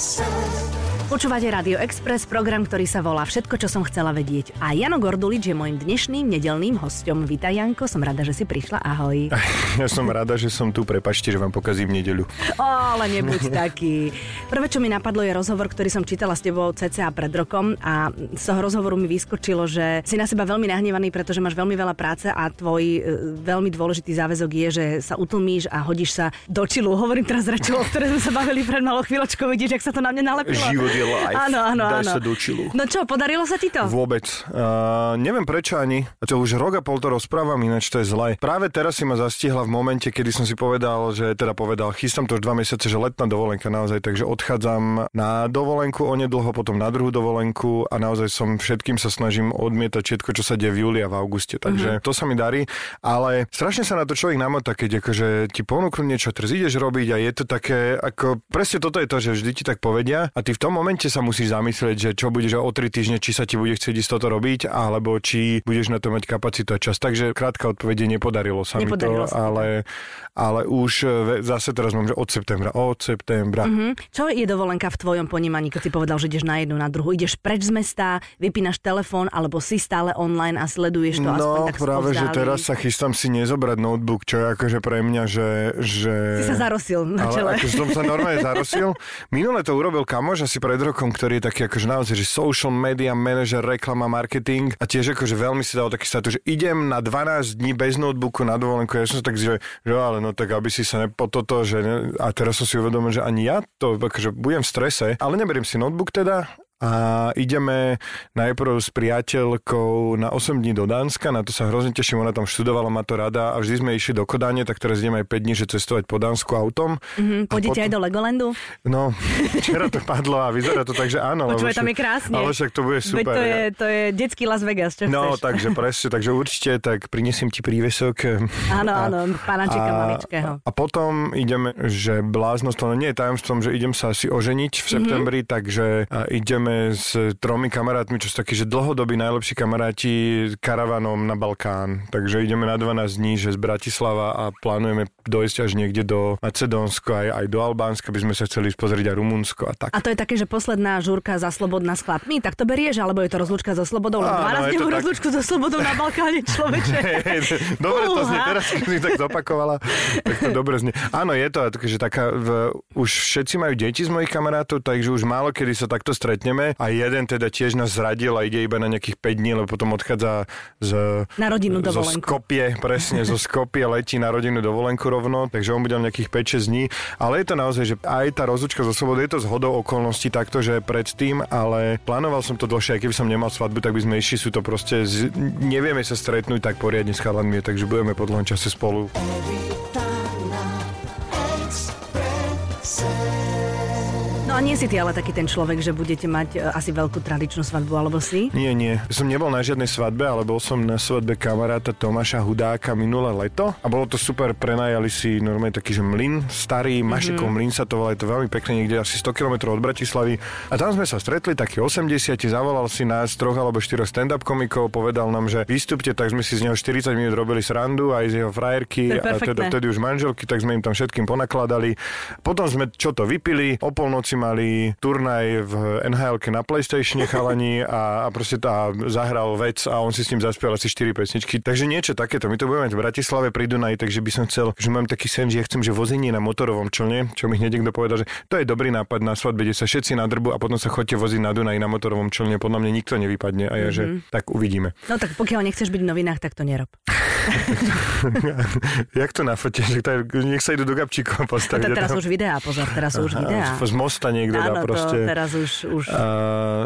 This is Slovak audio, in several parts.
sun. Počúvate Radio Express, program, ktorý sa volá Všetko, čo som chcela vedieť. A Jano Gordulič je môjim dnešným nedelným hostom. Vítaj Janko, som rada, že si prišla. Ahoj. Ja som rada, že som tu. Prepačte, že vám pokazím nedeľu. O, ale nebuď taký. Prvé, čo mi napadlo, je rozhovor, ktorý som čítala s tebou cca pred rokom a z toho rozhovoru mi vyskočilo, že si na seba veľmi nahnevaný, pretože máš veľmi veľa práce a tvoj e, veľmi dôležitý záväzok je, že sa utlmíš a hodíš sa do čilu. Hovorím teraz reči, o ktoré sme sa bavili pred malou chvíľočkou. Vidíš, ak sa to na mňa nalepilo. Život je life. Áno, áno, áno. sa do čilu. No čo, podarilo sa ti to? Vôbec. Uh, neviem prečo ani. A to už rok a pol to rozprávam, ináč to je zle. Práve teraz si ma zastihla v momente, kedy som si povedal, že teda povedal, chystám to už dva mesiace, že letná dovolenka naozaj, takže odchádzam na dovolenku onedlho, potom na druhú dovolenku a naozaj som všetkým sa snažím odmietať všetko, čo sa deje v júli a v auguste. Takže to sa mi darí, ale strašne sa na to človek namotá, keď akože ti ponúknu niečo, teraz ideš robiť a je to také, ako presne toto je to, že vždy ti tak povedia a ty v tom momente sa musíš zamyslieť, že čo budeš o 3 týždne, či sa ti bude chcieť ísť toto robiť, alebo či budeš na to mať kapacitu a čas. Takže krátka odpoveď je, nepodarilo sa Nepodarilo mi to, sa to. ale, ale už e, zase teraz mám, že od septembra, od septembra. Hm? Čo je dovolenka v tvojom ponímaní, keď si povedal, že ideš na jednu, na druhú? Ideš preč z mesta, vypínaš telefón, alebo si stále online a sleduješ to aspoň No tak práve, že teraz sa chystám si nezobrať notebook, čo je akože pre mňa, že... že... Si sa zarosil na čele. Ale ako som sa normálne zarosil. Minule to urobil kamoš asi pred rokom, ktorý je taký akože naozaj, že social media manager, reklama, marketing a tiež akože veľmi si dal taký status, že idem na 12 dní bez notebooku na dovolenku. Ja som sa tak, že, že ale no tak aby si sa nepo toto, že ne, a teraz som si uvedomil, že ani ja to akože budem v strese, ale neberiem si notebook teda a ideme najprv s priateľkou na 8 dní do Dánska, na to sa hrozne teším, ona tam študovala, má to rada a vždy sme išli do Kodane, tak teraz ideme aj 5 dní, že cestovať po Dánsku autom. Hm, pôjdete potom- aj do Legolandu? No, včera to padlo a vyzerá to tak, že áno. Počúvaj, tam je krásne. Ale však to bude Veď super. to je, to je detský Las Vegas, čo No, chceš? takže presne, takže určite, tak prinesiem ti prívesok. Áno, áno, panačika a, maličkého. a potom ideme, že bláznost, to nie je tajomstvom, že idem sa asi oženiť Mhm. v septembri, mm-hmm. takže a, ideme s tromi kamarátmi, čo sú takí, že dlhodobí najlepší kamaráti karavanom na Balkán. Takže ideme na 12 dní, že z Bratislava a plánujeme dojsť až niekde do Macedónsko, aj, aj do Albánska, by sme sa chceli pozrieť aj Rumunsko a tak. A to je také, že posledná žúrka za slobodná s chlapmi, tak to berieš, alebo je to rozlúčka so slobodou? Áno, 12 je to dňovú rozlúčku so slobodou na Balkáne, človeče. dobre to znie, teraz keď si tak zopakovala, tak to dobre znie. Áno, je to, že taká, v, už všetci majú deti z mojich kamarátov, takže už málo kedy sa takto stretneme a jeden teda tiež nás zradil a ide iba na nejakých 5 dní, lebo potom odchádza z, Na rodinnú zo dovolenku. Skopie, presne, zo Skopie letí na rodinnú dovolenku rovno, takže on bude nejakých 5-6 dní, ale je to naozaj, že aj tá rozlučka zo slobody, je to zhodou okolností takto, že predtým, ale plánoval som to dlhšie, aj keby som nemal svadbu, tak by sme išli, sú to proste, z, nevieme sa stretnúť tak poriadne s chalanmi, takže budeme po dlhom čase spolu. No a nie si ty ale taký ten človek, že budete mať e, asi veľkú tradičnú svadbu, alebo si? Nie, nie. Som nebol na žiadnej svadbe, ale bol som na svadbe kamaráta Tomáša Hudáka minulé leto a bolo to super, prenajali si normálne taký, že mlyn starý, Mašekov mm-hmm. mlyn sa to volá, je to veľmi pekne niekde asi 100 km od Bratislavy a tam sme sa stretli, takí 80 zavolal si nás troch alebo štyroch stand-up komikov, povedal nám, že vystúpte, tak sme si z neho 40 minút robili srandu aj z jeho frajerky a teda vtedy už manželky, tak sme im tam všetkým ponakladali. Potom sme čo to vypili, o polnoci mali turnaj v nhl na Playstatione chalani a, a proste tá zahral vec a on si s ním zaspiel asi 4 pesničky. Takže niečo takéto. My to budeme mať v Bratislave pri Dunaji, takže by som chcel, že mám taký sen, že ja chcem, že vozenie na motorovom člne, čo mi hneď niekto povedal, že to je dobrý nápad na svadbe, kde sa všetci nadrbu a potom sa chodte voziť na Dunaj na motorovom člne. Podľa mňa nikto nevypadne a ja, že tak uvidíme. No tak pokiaľ nechceš byť v novinách, tak to nerob. Jak to to je- Nech sa idú do Gabčíkov postaviť. teraz už videá, pozor, teraz už videá. Z mosta niekto dá proste. to teraz už, už... Uh,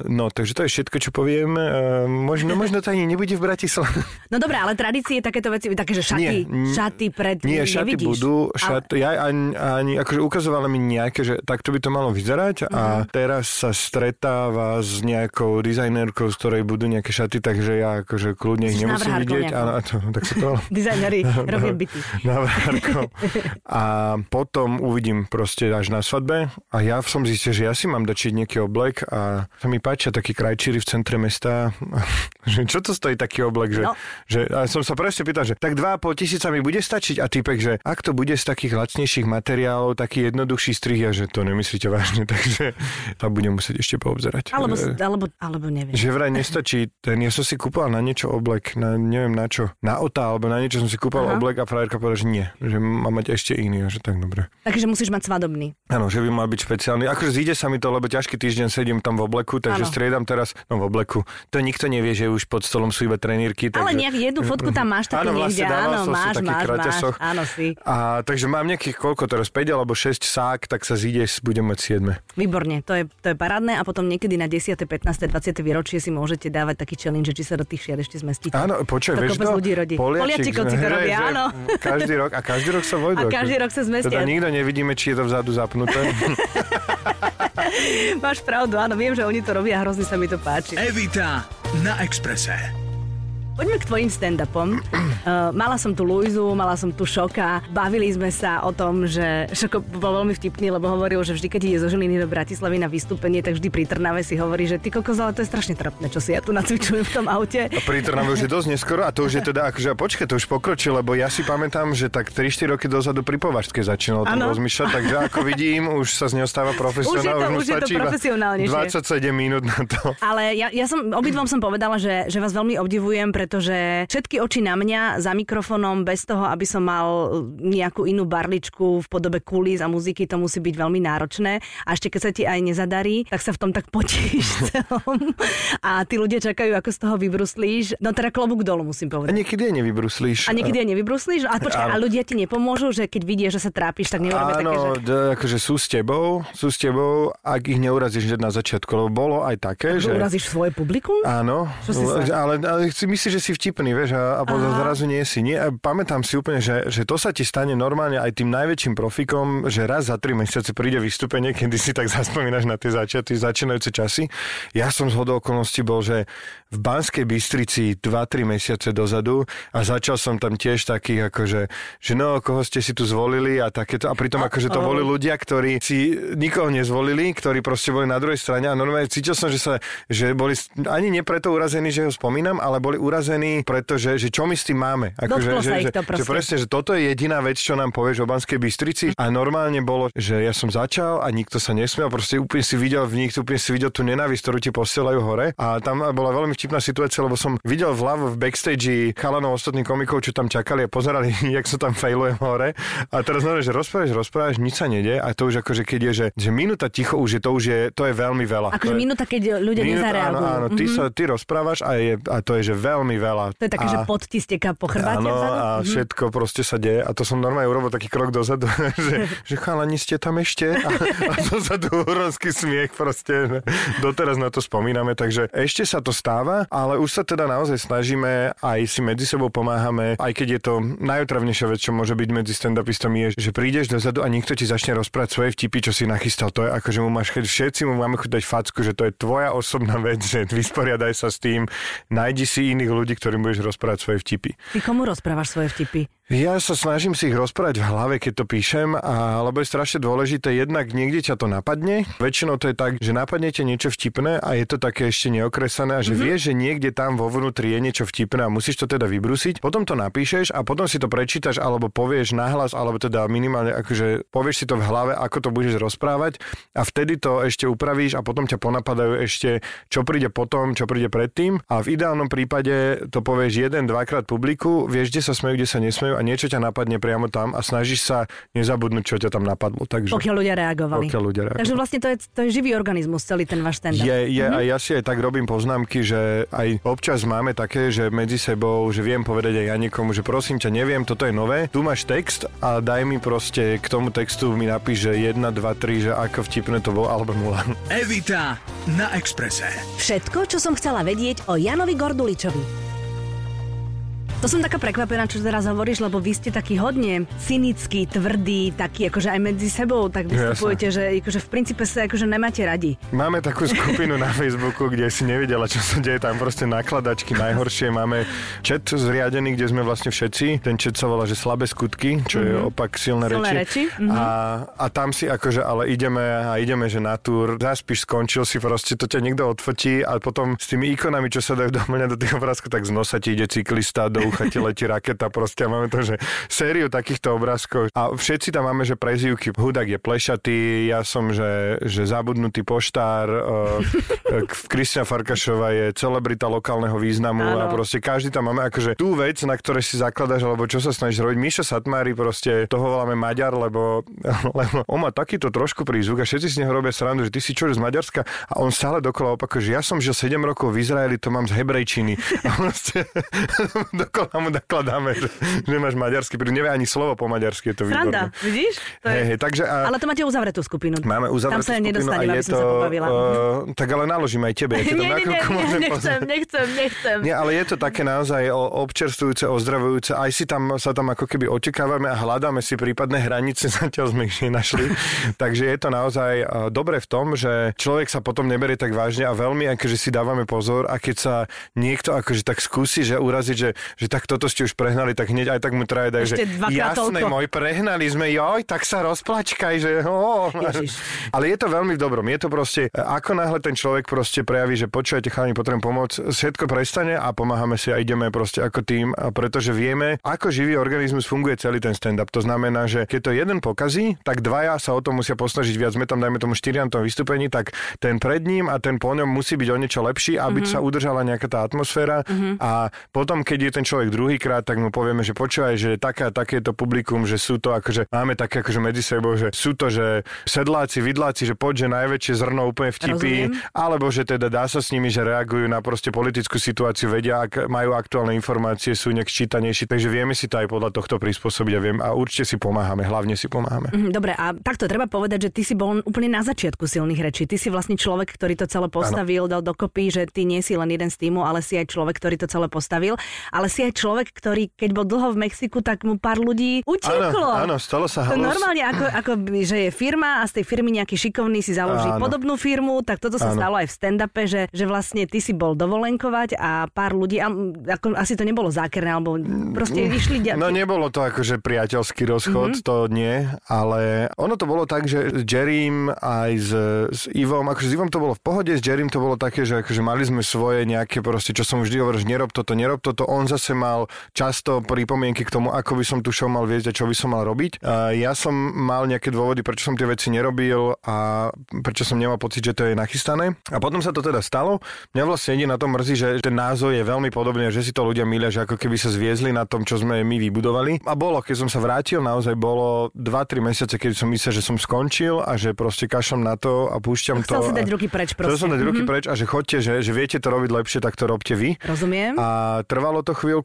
no, takže to je všetko, čo poviem. Uh, možno, možno to ani nebude v Bratislave. No dobré, ale tradície, takéto veci, také, že šaty, Nie, šaty pred Nie, šaty nevidíš. budú, šat, ja ani, ani, akože ukazovala mi nejaké, že takto by to malo vyzerať a Mhm. teraz sa stretáva s nejakou dizajnerkou, z ktorej budú nejaké šaty, takže ja akože kľudne ich nemusím vidieť. Áno, a to, tak sa to. Dizajneri robia byty. Návrhárko. A potom uvidím proste až na svadbe a ja som zistil, že ja si mám dočiť nejaký oblek a sa mi páčia takí krajčíri v centre mesta. že čo to stojí taký oblek? Že, no. že, a som sa presne pýtal, že tak 2,5 tisíca mi bude stačiť a typek, že ak to bude z takých lacnejších materiálov, taký jednoduchší strih a že to nemyslíte vážne, takže sa budem musieť ešte poobzerať. Alebo, alebo, alebo neviem. Že vraj nestačí, ten, ja som si kúpal na niečo oblek, na neviem na čo, na otá, alebo na niečo som si kúpal Aha. oblek a frajerka povedala, že nie, že má mať ešte iný a že tak dobre. Takže musíš mať svadobný. Áno, že by mal byť špeciálny. Akože zíde sa mi to, lebo ťažký týždeň sedím tam v obleku, takže ano. striedam teraz, no v obleku. To nikto nevie, že už pod stolom sú iba trenírky. Takže... Ale nejak jednu fotku tam máš takú áno, vlastne niekde, áno, máš, máš, máš, áno si. A, takže mám nejakých koľko teraz, 5 alebo 6 sák, tak sa zíde, budem mať 7. Výborne, to je, to je parádne a potom niekedy na 10., 15., 20. výročie si môžete dávať taký challenge, či sa do tých šiat ešte zmestíte. Áno, počuj, vieš to? ľudí rodí. Poliačikovci to robia, áno. Každý rok, a každý rok sa vojdu. A každý rok sa zmestia. Teda nikto nevidíme, či je to vzadu zapnuté. Máš pravdu, áno, viem, že oni to robia a hrozne sa mi to páči. Evita na Exprese. Poďme k tvojim stand-upom. Uh, mala som tu Luizu, mala som tu Šoka. Bavili sme sa o tom, že Šoko bol veľmi vtipný, lebo hovoril, že vždy, keď ide zo Žiliny do Bratislavy na vystúpenie, tak vždy pri Trnave si hovorí, že ty kokos, ale to je strašne trapné, čo si ja tu nacvičujem v tom aute. A pri Trnave už je dosť neskoro a to už je teda akože, počkaj, to už pokročil, lebo ja si pamätám, že tak 3-4 roky dozadu pri Považske začínal to rozmýšľať, takže ako vidím, už sa z neho stáva profesionál. Už to, už, už je to 27 minút na to. Ale ja, ja som, obidvom som povedala, že, že vás veľmi obdivujem, pretože všetky oči na mňa za mikrofónom bez toho, aby som mal nejakú inú barličku v podobe kulís a muziky, to musí byť veľmi náročné. A ešte keď sa ti aj nezadarí, tak sa v tom tak potíš celom. A tí ľudia čakajú, ako z toho vybruslíš. No teda klobúk dolu musím povedať. A niekedy aj nevybruslíš. A niekedy aj nevybruslíš. A počkaj, a ľudia ti nepomôžu, že keď vidia, že sa trápiš, tak neurobia také, že... akože sú s tebou, sú s tebou, ak ich neurazíš na začiatku, lebo bolo aj také, že... Urazíš svoje publikum? Áno, ale, ale si myslíš, že si vtipný, vieš, a, a potom zrazu nie si. Nie, a pamätám si úplne, že, že to sa ti stane normálne aj tým najväčším profikom, že raz za tri mesiace príde vystúpenie, kedy si tak zaspomínaš na tie začiaty, začínajúce časy. Ja som z hodou okolností bol, že v Banskej Bystrici 2-3 mesiace dozadu a začal som tam tiež takých akože, že no, koho ste si tu zvolili a takéto. A pritom akože to boli ľudia, ktorí si nikoho nezvolili, ktorí proste boli na druhej strane a normálne cítil som, že sa, že boli ani nie preto urazení, že ho spomínam, ale boli urazení, pretože, že čo my s tým máme. Ako, že, že, že, že, presne, že toto je jediná vec, čo nám povieš o Banskej Bystrici a normálne bolo, že ja som začal a nikto sa nesmiel, proste úplne si videl v nich, úplne si videl tú nenávisť, ktorú ti posielajú hore a tam bola veľmi vtipná situácia, lebo som videl vľavo v backstage chalanov ostatných komikov, čo tam čakali a pozerali, jak sa tam failujem hore. A teraz znamená, že rozprávaš, rozprávaš, nič sa nedie a to už akože keď je, že, že minúta ticho už je, to už je, to je veľmi veľa. Akože minúta, keď ľudia minúta, nezareagujú. Áno, áno, ty, mm-hmm. sa, ty rozprávaš a, je, a to je, že veľmi veľa. To je také, a, že pod ti steká po chrbáte Áno, a mm-hmm. všetko proste sa deje a to som normálne urobil taký krok dozadu, že, že chalani ste tam ešte a, a dozadu úronský smiech proste. Doteraz na to spomíname, takže ešte sa to stáva, ale ale už sa teda naozaj snažíme, aj si medzi sebou pomáhame, aj keď je to najotravnejšia vec, čo môže byť medzi stand-upistami, je, že prídeš dozadu a niekto ti začne rozprávať svoje vtipy, čo si nachystal. To je ako, že mu máš, všetci mu máme chuť dať facku, že to je tvoja osobná vec, že vysporiadaj sa s tým, nájdi si iných ľudí, ktorým budeš rozprávať svoje vtipy. Ty komu rozprávaš svoje vtipy? Ja sa snažím si ich rozprávať v hlave, keď to píšem, a, lebo je strašne dôležité, jednak niekde ťa to napadne. Väčšinou to je tak, že napadnete niečo vtipné a je to také ešte neokresané a že mm-hmm. vieš, že niekde tam vo vnútri je niečo vtipné a musíš to teda vybrusiť. Potom to napíšeš a potom si to prečítaš alebo povieš nahlas, alebo teda minimálne akože povieš si to v hlave, ako to budeš rozprávať a vtedy to ešte upravíš a potom ťa ponapadajú ešte, čo príde potom, čo príde predtým. A v ideálnom prípade to povieš jeden, dvakrát publiku, vieš, kde sa smejú, kde sa nesmejú a niečo ťa napadne priamo tam a snažíš sa nezabudnúť, čo ťa tam napadlo. Takže, pokiaľ ľudia reagovali. Pokiaľ ľudia reagovali. Takže vlastne to je, to je živý organizmus, celý ten váš stand Je, je mm-hmm. a ja si aj tak robím poznámky, že aj občas máme také, že medzi sebou, že viem povedať aj ja niekomu, že prosím ťa, neviem, toto je nové, tu máš text a daj mi proste k tomu textu mi napíš, že 1, 2, 3, že ako vtipné to bolo, alebo nula. Evita na Exprese. Všetko, čo som chcela vedieť o Janovi Gorduličovi. To som taká prekvapená, čo teraz hovoríš, lebo vy ste taký hodne cynický, tvrdý, taký akože aj medzi sebou tak vystupujete, že akože v princípe sa akože nemáte radi. Máme takú skupinu na Facebooku, kde si nevedela, čo sa deje, tam proste nakladačky najhoršie. Máme chat zriadený, kde sme vlastne všetci. Ten chat sa volá, že slabé skutky, čo mm-hmm. je mhm. opak silné, silné reči. reči. Mm-hmm. A, a tam si akože, ale ideme a ideme, že na túr, zaspíš, skončil si, proste to ťa niekto odfotí a potom s tými ikonami, čo sa dajú doplňať do tých obrázkov, tak z nosa ti ide cyklista, do ucha ti letí raketa, proste a máme to, že sériu takýchto obrázkov. A všetci tam máme, že prezývky. Hudák je plešatý, ja som, že, že zabudnutý poštár, uh, Kristina Farkašová je celebrita lokálneho významu ano. a proste každý tam máme akože tú vec, na ktorej si zakladaš, alebo čo sa snažíš robiť. Miša Satmári proste toho voláme Maďar, lebo, lebo on má takýto trošku prízvuk a všetci z neho robia srandu, že ty si čo z Maďarska a on stále dokola opakuje, že ja som žil 7 rokov v Izraeli, to mám z hebrejčiny. A proste dokola mu nakladáme, že, že máš maďarský prízvuk. Nevie ani slovo po maďarsky, je to Sranda, výborné. vidíš? To je... Hey, hey, takže, a... Ale to máte uzavretú skupinu. Máme uzavretú Tam sa skupinu aby som to, sa pobavila. Uh, tak ale naložím aj tebe. Ja nie, nie, nie, nie, nechcem, nechcem, nechcem. Nie, ale je to také naozaj o- občerstvujúce, ozdravujúce. Aj si tam, sa tam ako keby očakávame a hľadáme si prípadné hranice, zatiaľ sme ich nenašli. Takže je to naozaj uh, dobre v tom, že človek sa potom neberie tak vážne a veľmi akože si dávame pozor a keď sa niekto akože tak skúsi, že uraziť, že, že tak toto ste už prehnali, tak hneď aj tak mu traje dajú, že jasné, toľko. môj, prehnali sme, joj, tak sa rozplačkaj, že oh. Ale je to veľmi v dobrom. Je to proste, ako náhle ten človek proste prejaví, že počujete, chalani, potrebujem pomoc, všetko prestane a pomáhame si a ideme proste ako tým, pretože vieme, ako živý organizmus funguje celý ten stand-up. To znamená, že keď to jeden pokazí, tak dvaja sa o to musia posnažiť viac. Sme tam, dajme tomu, štyria na tom vystúpení, tak ten pred ním a ten po ňom musí byť o niečo lepší, aby mm-hmm. sa udržala nejaká tá atmosféra. Mm-hmm. A potom, keď je ten človek druhýkrát, tak mu povieme, že počúvaj, že je to publikum, že sú to akože, máme také akože medzi sebou, že sú to, že sedláci, vidláci, že poď, že najväčšie zrno úplne Rozumiem. alebo že teda dá sa s nimi, že reagujú na proste politickú situáciu, vedia, ak majú aktuálne informácie, sú nejak čítanejší, takže vieme si to aj podľa tohto prispôsobiť a viem a určite si pomáhame, hlavne si pomáhame. Mhm, Dobre, a takto treba povedať, že ty si bol úplne na začiatku silných rečí. Ty si vlastne človek, ktorý to celé postavil, dal dokopy, že ty nie si len jeden z týmu, ale si aj človek, ktorý to celé postavil. Ale si aj človek, ktorý keď bol dlho v Mexiku, tak mu pár ľudí utieklo. Áno, áno, stalo sa To halus. normálne, ako, ako, že je firma a z tej firmy nejaký šikovný si založí Áno. podobnú firmu, tak toto sa Áno. stalo aj v stand-upe, že, že vlastne ty si bol dovolenkovať a pár ľudí, a, ako, asi to nebolo zákerné, alebo proste išli... ďa- No nebolo to akože priateľský rozchod, mm-hmm. to nie, ale ono to bolo tak, že s Jerrym aj s, s Ivom, akože s Ivom to bolo v pohode, s Jerrym to bolo také, že akože mali sme svoje nejaké proste, čo som vždy hovoril, že nerob toto, nerob toto, on zase mal často pripomienky k tomu, ako by som tu show mal viesť a čo by som mal robiť. Ja som mal nejaké dôvody, prečo som tie veci nerobil a prečo som nemal pocit, že to je nachystané. A potom sa to teda stalo. Mňa vlastne jediné na tom mrzí, že ten názov je veľmi podobný, že si to ľudia milia, že ako keby sa zviezli na tom, čo sme my vybudovali. A bolo, keď som sa vrátil, naozaj bolo 2-3 mesiace, keď som myslel, že som skončil a že proste kašlem na to a púšťam Chcel to. si dať ruky preč Chcel som proste. dať ruky Mhm. preč a že chodte, že, že viete to robiť lepšie, tak to robte vy. Rozumiem. A trvalo to chvíľku,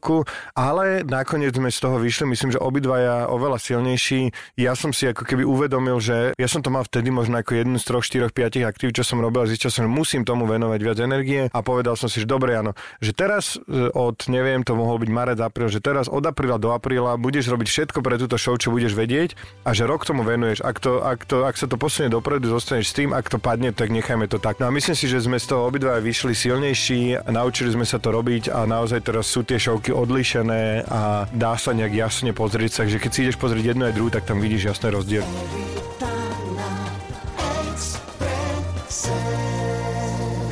ale nakoniec sme z toho vyšli, myslím, že obidvaja oveľa silnejší. Ja som si ako keby uvedomil, že ja som to mal vtedy možno ako jednu z troch, štyroch, piatich aktív, čo som robil a zistil som, že musím tomu venovať viac energie a povedal som si, že dobre, áno, že teraz e, od, neviem, to mohol byť marec, apríl, že teraz od apríla do apríla budeš robiť všetko pre túto show, čo budeš vedieť a že rok tomu venuješ. Ak, to, ak, to, ak sa to posunie dopredu, zostaneš s tým, ak to padne, tak nechajme to tak. No a myslím si, že sme z toho obidva vyšli silnejší, naučili sme sa to robiť a naozaj teraz sú tie šovky odlišené a dá sa nejak jasne pozrieť sa, takže keď si ideš pozrieť jednu aj druhú, tak tam vidíš jasný rozdiel.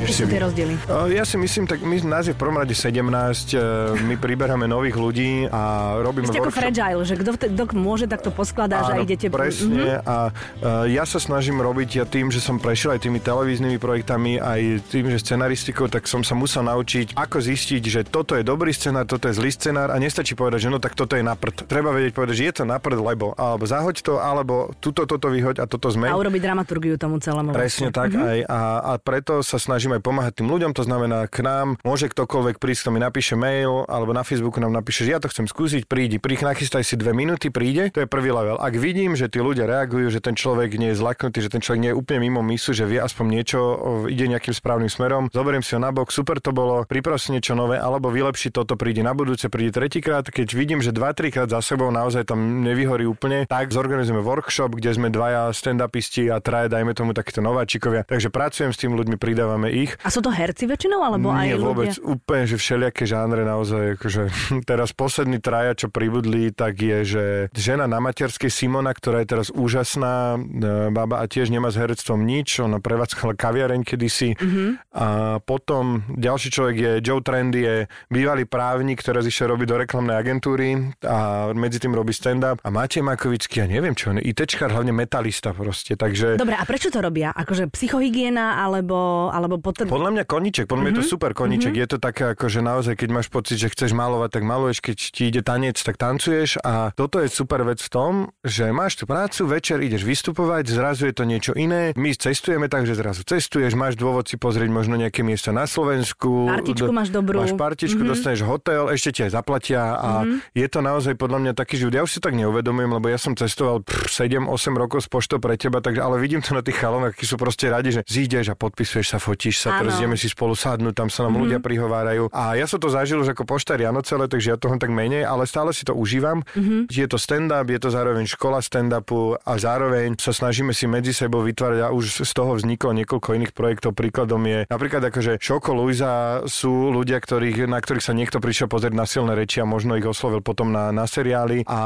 Aké sú tie rozdiely? O, Ja si myslím, tak my, nás je v prvom rade 17, e, my priberáme nových ľudí a robíme Ste ako workshop- fragile, že kto, kto môže, tak to poskladáš a Áno, idete... presne. A uh, ja sa snažím robiť ja tým, že som prešiel aj tými televíznymi projektami, aj tým, že scenaristikou, tak som sa musel naučiť, ako zistiť, že toto je dobrý scenár, toto je zlý scenár a nestačí povedať, že no tak toto je na prd. Treba vedieť povedať, že je to na prd, lebo alebo zahoď to, alebo tuto, toto vyhoď a toto zmeň. A urobiť dramaturgiu tomu celému. Presne tak Mhm. aj a, a preto sa snažím chceme pomáhať tým ľuďom, to znamená k nám môže ktokoľvek prísť, kto mi napíše mail alebo na Facebooku nám napíše, že ja to chcem skúsiť, prídi, príď, nachystaj si dve minúty, príde, to je prvý level. Ak vidím, že tí ľudia reagujú, že ten človek nie je zlaknutý, že ten človek nie je úplne mimo misu, že vie aspoň niečo, ide nejakým správnym smerom, zoberiem si ho na bok, super to bolo, priprav si niečo nové, alebo vylepšiť toto, príde na budúce, príde tretíkrát, keď vidím, že dva, trikrát za sebou naozaj tam nevyhorí úplne, tak zorganizujeme workshop, kde sme dvaja stand-upisti a traje, dajme tomu takíto nováčikovia. Takže pracujem s tým ľuďmi, pridávame ich. A sú to herci väčšinou, alebo Nie, aj vôbec, ľudia? úplne, že všelijaké žánre naozaj, akože teraz posledný traja, čo pribudli, tak je, že žena na materskej Simona, ktorá je teraz úžasná e, baba a tiež nemá s herectvom nič, ona prevádzkala kaviareň kedysi mm-hmm. a potom ďalší človek je Joe Trendy, je bývalý právnik, ktorý išiel robiť do reklamnej agentúry a medzi tým robí stand-up a Matej Makovický, ja neviem čo, on je ITčkár, hlavne metalista proste, takže... Dobre, a prečo to robia? Akože psychohygiena, alebo, alebo potr... Podľa mňa koníček, podľa mňa mm-hmm. je to super koníček. Mm-hmm. Je to také ako, že naozaj, keď máš pocit, že chceš malovať, tak maluješ, keď ti ide tanec, tak tancuješ a toto je super vec v tom, že máš tú prácu, večer ideš vystupovať, zrazu je to niečo iné. My cestujeme tak, že zrazu cestuješ, máš dôvod si pozrieť možno nejaké miesta na Slovensku. Partičku máš dobrú. Máš partičku, mm-hmm. dostaneš hotel, ešte ti aj zaplatia a mm-hmm. je to naozaj podľa mňa taký život. Ja už si tak neuvedomujem, lebo ja som cestoval 7-8 rokov z poštou pre teba, takže ale vidím to na tých chalonoch, akí sú proste radi, že zídeš a podpisuješ sa, fotíš sa, teraz ideme si spolu sadnúť, tam sa nám mm-hmm. ľudia prihovárajú. A ja som to zažil už ako poštár Janocele, takže ja toho tak menej, ale stále si to užívam. Mm-hmm. Je to stand-up, je to zároveň škola stand-upu a zároveň sa snažíme si medzi sebou vytvárať a už z toho vzniklo niekoľko iných projektov. Príkladom je napríklad akože Šoko Luisa sú ľudia, ktorých, na ktorých sa niekto prišiel pozrieť na silné reči a možno ich oslovil potom na, na seriály a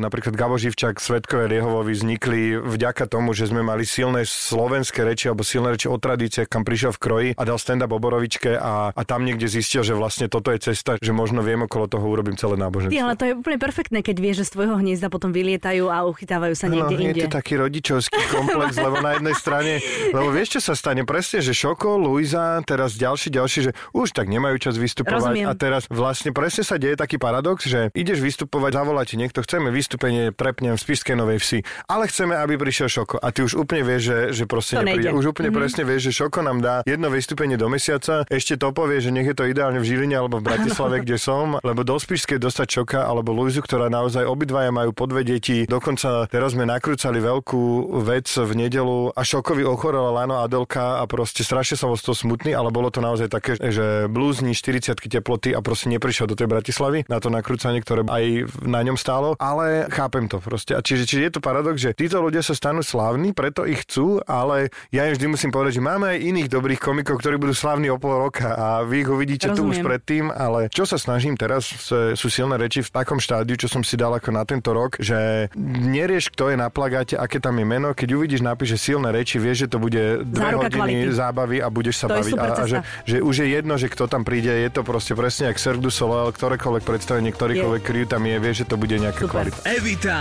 napríklad Gabo Živčak, Svetkové Riehovovi vznikli vďaka tomu, že sme mali silné slovenské reči alebo silné reči o tradíciách, kam prišiel v kroji a dal stand-up o Borovičke a, a tam niekde zistil, že vlastne toto je cesta, že možno viem okolo toho urobím celé náboženstvo. Ty, ale to je úplne perfektné, keď vieš, že z tvojho hniezda potom vylietajú a uchytávajú sa niekde no, inde. je to taký rodičovský komplex, lebo na jednej strane, lebo vieš, čo sa stane presne, že Šoko, Luisa, teraz ďalší, ďalší, že už tak nemajú čas vystupovať Rozumiem. a teraz vlastne presne sa deje taký paradox, že ideš vystupovať, zavolá ti niekto, chceme vystúpenie, trepnem v Spišskej Novej Vsi, ale chceme, aby prišiel Šoko a ty už úplne vieš, že, že proste nepríde. Už úplne Mhm. presne vieš, že Šoko nám dá jedno vystúpenie do mesiaca, ešte to povie, že nech je to ideálne v Žiline alebo v Bratislave, kde som, lebo do Spišskej dostať Šoka alebo Luizu, ktorá naozaj obidvaja majú po dve deti. Dokonca teraz sme nakrúcali veľkú vec v nedelu a Šokovi ochorela Lano Adelka a proste strašne som z toho smutný, ale bolo to naozaj také, že blúzni 40 teploty a proste neprišiel do tej Bratislavy na to nakrúcanie, ktoré aj na ňom stálo, ale chápem to proste. A čiže, čiže je to paradox, že títo ľudia sa stanú slávni, preto ich chcú, ale ja im vždy musím povedať, že máme aj iných dobrých komikov, ktorí budú slávni o pol roka a vy ich uvidíte tu už Rozumiem. predtým, ale čo sa snažím teraz, s- sú silné reči v takom štádiu, čo som si dal ako na tento rok, že nerieš, kto je na plagáte, aké tam je meno, keď uvidíš, napíše silné reči, vieš, že to bude dve Záruka hodiny kvality. zábavy a budeš sa To baviť. a, a že, že už je jedno, že kto tam príde, je to proste presne jak Cirque du Soleil, ktorékoľvek predstavenie, ktorýkoľvek crew tam je, vieš, že to bude nejaká Super. kvalita. Evita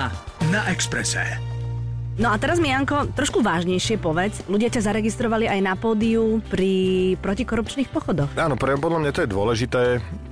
na Exprese. No a teraz mi, Janko, trošku vážnejšie povedz. Ľudia ťa zaregistrovali aj na pódiu pri protikorupčných pochodoch. Áno, pre, podľa mňa to je dôležité,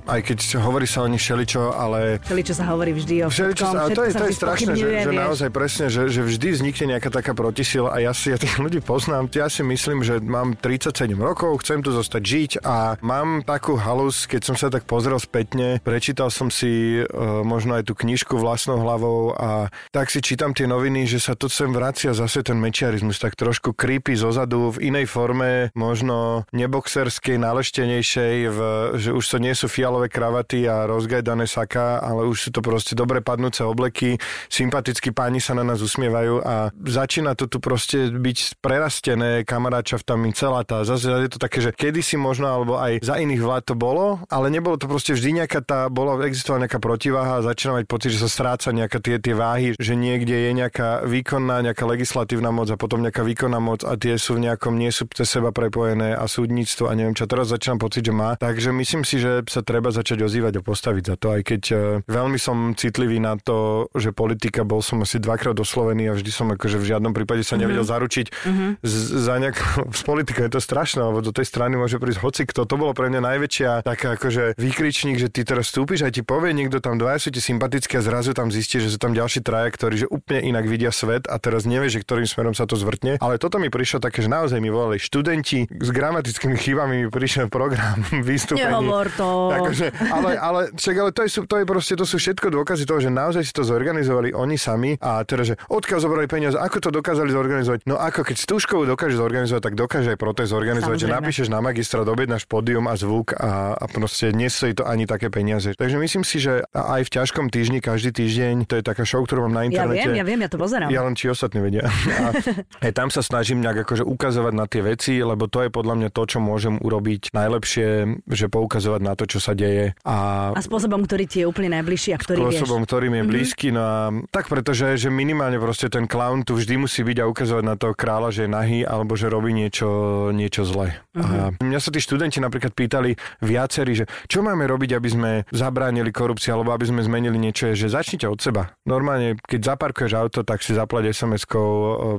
aj keď hovorí sa o nich všeličo, ale Celý, čo sa hovorí vždy o Všeličo všetkom, sa, a to je, všetko to je strašné, že, že naozaj presne, že, že vždy vznikne nejaká taká protisila a ja si ja tých ľudí poznám. Ja si myslím, že mám 37 rokov, chcem tu zostať žiť a mám takú halus, keď som sa tak pozrel spätne, prečítal som si uh, možno aj tú knižku vlastnou hlavou a tak si čítam tie noviny, že sa to sem vracia zase ten mečiarizmus, tak trošku creepy zozadu v inej forme, možno neboxerskej, naleštenejšej, v, že už to nie sú fialové kravaty a rozgajdané saka, ale už sú to proste dobre padnúce obleky, sympatickí páni sa na nás usmievajú a začína to tu proste byť prerastené kamaráčaftami celá tá. Zase je to také, že kedysi možno, alebo aj za iných vlád to bolo, ale nebolo to proste vždy nejaká tá, bola, existovala nejaká protiváha a začína mať pocit, že sa stráca nejaká tie, tie váhy, že niekde je nejaká výkonná, nejaká legislatívna moc a potom nejaká výkonná moc a tie sú v nejakom, nie sú cez seba prepojené a súdnictvo a neviem čo. Teraz začínam pocit, že má. Takže myslím si, že sa treba treba začať ozývať a postaviť za to, aj keď uh, veľmi som citlivý na to, že politika, bol som asi dvakrát oslovený a vždy som akože v žiadnom prípade sa nevedel mm-hmm. zaručiť mm-hmm. Z, za nejak, z politika je to strašné, lebo do tej strany môže prísť hoci kto. To bolo pre mňa najväčšia taká akože výkričník, že ty teraz vstúpiš a ti povie niekto tam dvaja sú ti sympatickí a zrazu tam zistí, že sú tam ďalší traja, ktorí že úplne inak vidia svet a teraz nevieš, že ktorým smerom sa to zvrtne. Ale toto mi prišlo také, že naozaj mi volali študenti s gramatickými chybami mi prišiel program vystúpení. Nehovor to. Takže, ale, ale, však, ale to, je, to, je proste, to sú všetko dôkazy toho, že naozaj si to zorganizovali oni sami a teraz, že odkiaľ zobrali peniaze, ako to dokázali zorganizovať. No ako keď Stúškovu dokáže zorganizovať, tak dokáže aj protest zorganizovať, Samozrejme. že napíšeš na magistra, objednáš pódium a zvuk a, a proste nestojí to ani také peniaze. Takže myslím si, že aj v ťažkom týždni, každý týždeň, to je taká show, ktorú mám na internete. Ja viem, ja viem, ja to pozerám. Ja len či ostatní vedia. A aj tam sa snažím nejak akože ukazovať na tie veci, lebo to je podľa mňa to, čo môžem urobiť najlepšie, že poukazovať na to, čo sa deje. A, a spôsobom, ktorý ti je úplne najbližší a ktorý spôsobom, vieš. ktorým je mm-hmm. blízky. No a tak pretože, že minimálne proste ten clown tu vždy musí byť a ukazovať na toho kráľa, že je nahý alebo že robí niečo, niečo zle. Mm-hmm. A mňa sa tí študenti napríklad pýtali viacerí, že čo máme robiť, aby sme zabránili korupcii alebo aby sme zmenili niečo, že začnite od seba. Normálne, keď zaparkuješ auto, tak si zaplať SMS-kou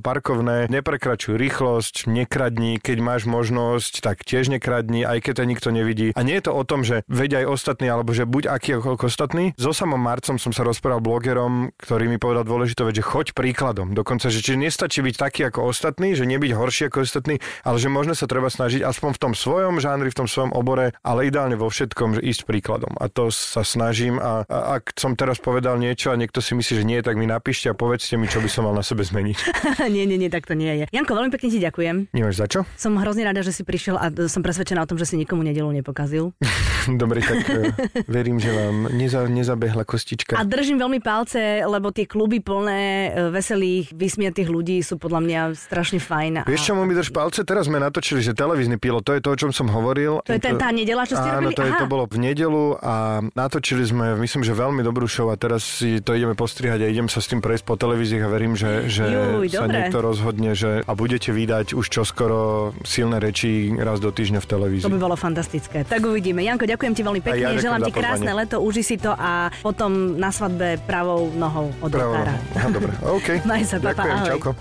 parkovné, neprekračuj rýchlosť, nekradni, keď máš možnosť, tak tiež nekradni, aj keď to nikto nevidí. A nie je to o tom, že veď aj ostatní, alebo že buď aký ako ostatný. So samom Marcom som sa rozprával blogerom, ktorý mi povedal dôležitú vec, že choď príkladom. Dokonca, že či nestačí byť taký ako ostatní, že nebyť horší ako ostatní, ale že možno sa treba snažiť aspoň v tom svojom žánri, v tom svojom obore, ale ideálne vo všetkom, že ísť príkladom. A to sa snažím a, a ak som teraz povedal niečo a niekto si myslí, že nie, tak mi napíšte a povedzte mi, čo by som mal na sebe zmeniť. nie, nie, nie, tak to nie je. Janko, veľmi pekne ti ďakujem. Nemáš za čo? Som hrozne rada, že si prišiel a som presvedčená o tom, že si nikomu nedelu nepokazil. Dobre, tak e, verím, že vám neza, nezabehla kostička. A držím veľmi palce, lebo tie kluby plné e, veselých, vysmiatých ľudí sú podľa mňa strašne fajn. Vieš, čo mi drž palce? Teraz sme natočili, že televízny pilot, to je to, o čom som hovoril. To je ten, tá nedela, čo ste Áno, robili? to, je, to bolo v nedelu a natočili sme, myslím, že veľmi dobrú show a teraz si to ideme postrihať a idem sa s tým prejsť po televíziách a verím, že, že Juj, sa dobre. niekto rozhodne, že a budete vydať už čoskoro silné reči raz do týždňa v televízii. To by bolo fantastické. Tak uvidíme. Janko, ďakujem ti boli pekne, ja želám ti krásne leto, uži si to a potom na svadbe pravou nohou od pravou. oltára. Dobre, OK. Maj sa, papa, Ďakujem, ahoj. čauko.